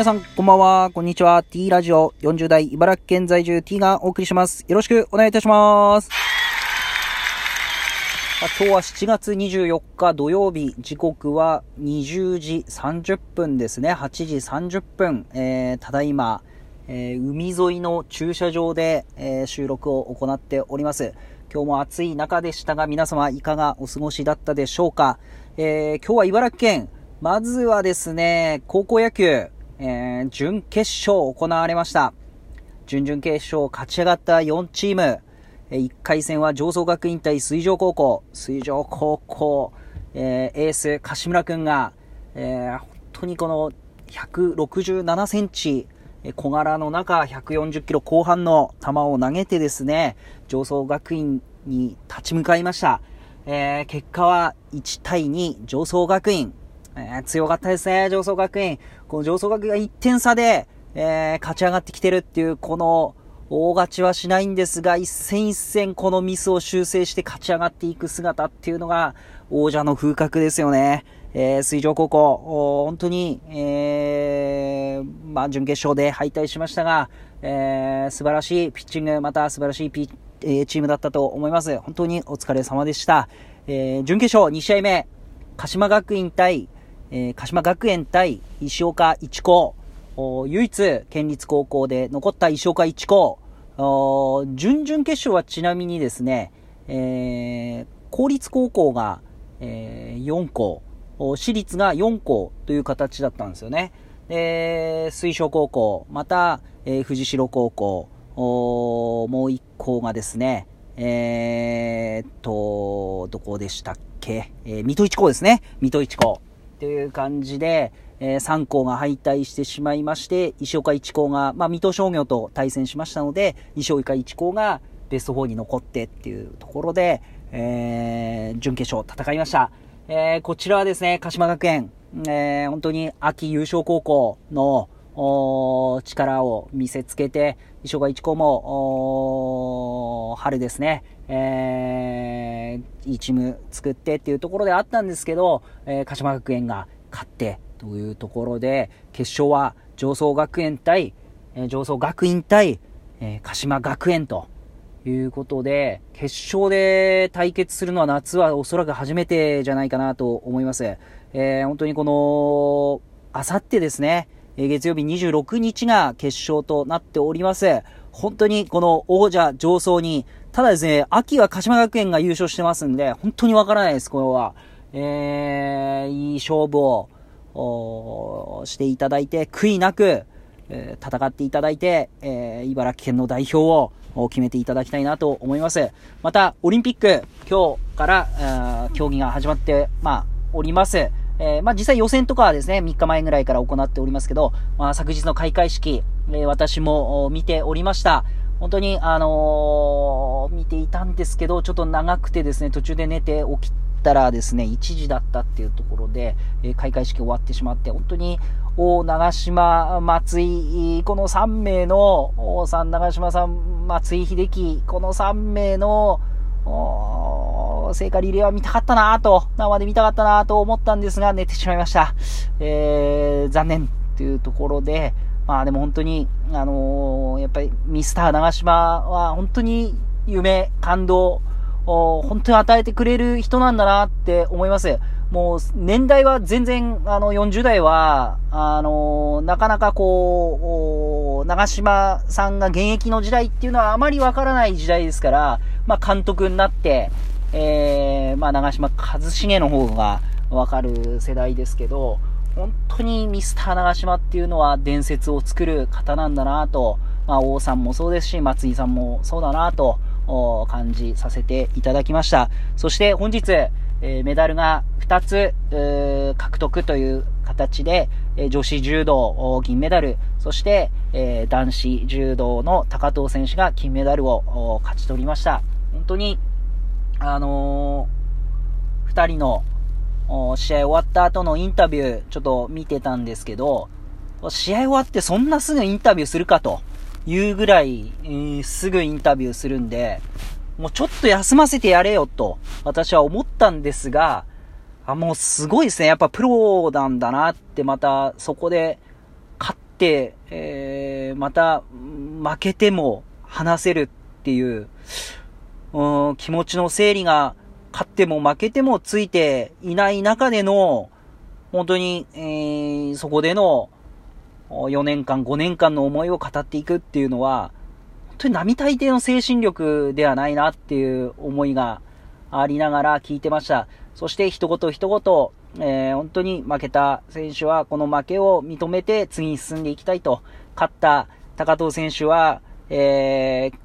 皆さん、こんばんは。こんにちは。T ラジオ40代茨城県在住 T がお送りします。よろしくお願いいたします。今日は7月24日土曜日、時刻は20時30分ですね。8時30分。えー、ただいま、えー、海沿いの駐車場で、えー、収録を行っております。今日も暑い中でしたが、皆様いかがお過ごしだったでしょうか。えー、今日は茨城県、まずはですね、高校野球、えー、準決勝行われました。準々決勝勝ち上がった4チーム。1回戦は上層学院対水上高校。水上高校、えー、エース、柏村くんが、えー、本当にこの167センチ、小柄の中、140キロ後半の球を投げてですね、上層学院に立ち向かいました。えー、結果は1対2、上層学院。えー、強かったですね、上層学院。この上層学院が1点差で、えー、勝ち上がってきてるっていう、この、大勝ちはしないんですが、一戦一戦このミスを修正して勝ち上がっていく姿っていうのが、王者の風格ですよね。えー、水上高校、本当に、えー、まあ、準決勝で敗退しましたが、えー、素晴らしいピッチング、また素晴らしいピッえー、チームだったと思います。本当にお疲れ様でした。えー、準決勝2試合目、鹿島学院対、えー、鹿島学園対石岡一高、唯一県立高校で残った石岡一高、準々決勝はちなみにですね、えー、公立高校が、えー、4校、私立が4校という形だったんですよね。で、水晶高校、また、えー、藤代高校、もう1校がですね、えー、っと、どこでしたっけ、えー、水戸一高ですね。水戸一高。という感じで、えー、3校が敗退してしまいまして、石岡一高が、まあ、水戸商業と対戦しましたので、石岡一高がベスト4に残ってっていうところで、えー、準決勝戦いました。えー、こちらはですね、鹿島学園、えー、本当に秋優勝高校の力を見せつけて、石岡一高も、春ですね、えー、いいチーム作ってっていうところであったんですけど、えー、鹿島学園が勝ってというところで、決勝は上層学園対、えー、上層学院対、えー、鹿島学園ということで、決勝で対決するのは夏はおそらく初めてじゃないかなと思います。えー、本当にこの、あさってですね、月曜日26日が決勝となっております。本当にこの王者上層に、ただですね、秋は鹿島学園が優勝してますんで、本当にわからないです、これは。えー、いい勝負を、していただいて、悔いなく、えー、戦っていただいて、えー、茨城県の代表を決めていただきたいなと思います。また、オリンピック、今日から、競技が始まって、まあ、おります。えー、まあ、実際予選とかはですね、3日前ぐらいから行っておりますけど、まあ、昨日の開会式、えー、私も見ておりました。本当に、あのー、見ていたんですけど、ちょっと長くてですね、途中で寝て起きたらですね、1時だったっていうところで、え開会式終わってしまって、本当に、大長島、松井、この3名の、王さん、長島さん、松井秀樹、この3名の、聖火リレーは見たかったなと、生で見たかったなと思ったんですが、寝てしまいました。えー、残念というところで、まあでも本当に、あのー、やっぱりミスター長島は本当に夢、感動、本当に与えてくれる人なんだなって思います。もう年代は全然、あの、40代は、あの、なかなかこう、長島さんが現役の時代っていうのはあまりわからない時代ですから、まあ監督になって、えー、まあ、長嶋一茂の方がわかる世代ですけど、本当にミスター長嶋っていうのは伝説を作る方なんだなと、まあ、王さんもそうですし、松井さんもそうだなと、感じさせていただきました。そして本日、えー、メダルが2つ、獲得という形で、えー、女子柔道銀メダル、そして、えー、男子柔道の高藤選手が金メダルを勝ち取りました。本当にあのー、二人の試合終わった後のインタビュー、ちょっと見てたんですけど、試合終わってそんなすぐインタビューするかというぐらい、えー、すぐインタビューするんで、もうちょっと休ませてやれよと、私は思ったんですが、あ、もうすごいですね。やっぱプロなんだなって、またそこで勝って、えー、また、負けても話せるっていう、うん、気持ちの整理が、勝っても負けてもついていない中での、本当に、えー、そこでの、4年間、5年間の思いを語っていくっていうのは、本当に並大抵の精神力ではないなっていう思いがありながら聞いてました。そして一言一言、えー、本当に負けた選手はこの負けを認めて次に進んでいきたいと。勝った高藤選手は、えー、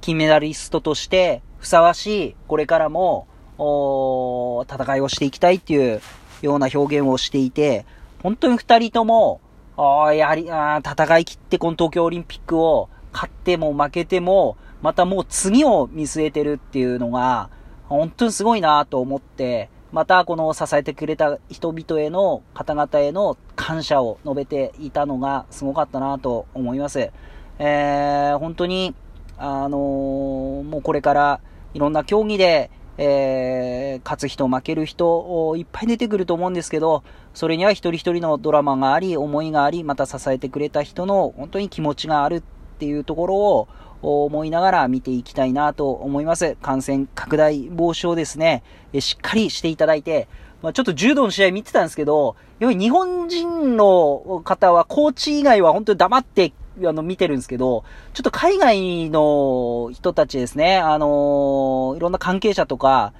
金メダリストとしてふさわしい、これからも、戦いをしていきたいっていうような表現をしていて、本当に二人とも、あやはりあ、戦い切ってこの東京オリンピックを勝っても負けても、またもう次を見据えてるっていうのが、本当にすごいなと思って、またこの支えてくれた人々への方々への感謝を述べていたのがすごかったなと思います。えー、本当に、あのー、もうこれからいろんな競技でえー、勝つ人、負ける人、いっぱい出てくると思うんですけど、それには一人一人のドラマがあり、思いがあり、また支えてくれた人の本当に気持ちがあるっていうところを思いながら見ていきたいなと思います。感染拡大防止をですね、しっかりしていただいて、まあ、ちょっと柔道の試合見てたんですけど、やはり日本人の方は、コーチ以外は本当に黙ってあの、見てるんですけど、ちょっと海外の人たちですね、あの、いろんな関係者とか、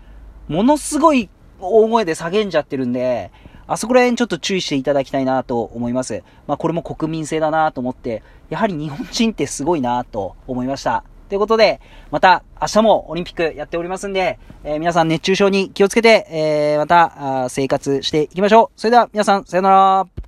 ものすごい大声で叫んじゃってるんで、あそこら辺ちょっと注意していただきたいなと思います。まあ、これも国民性だなと思って、やはり日本人ってすごいなと思いました。ということで、また明日もオリンピックやっておりますんで、えー、皆さん熱中症に気をつけて、えー、また生活していきましょう。それでは皆さん、さよなら。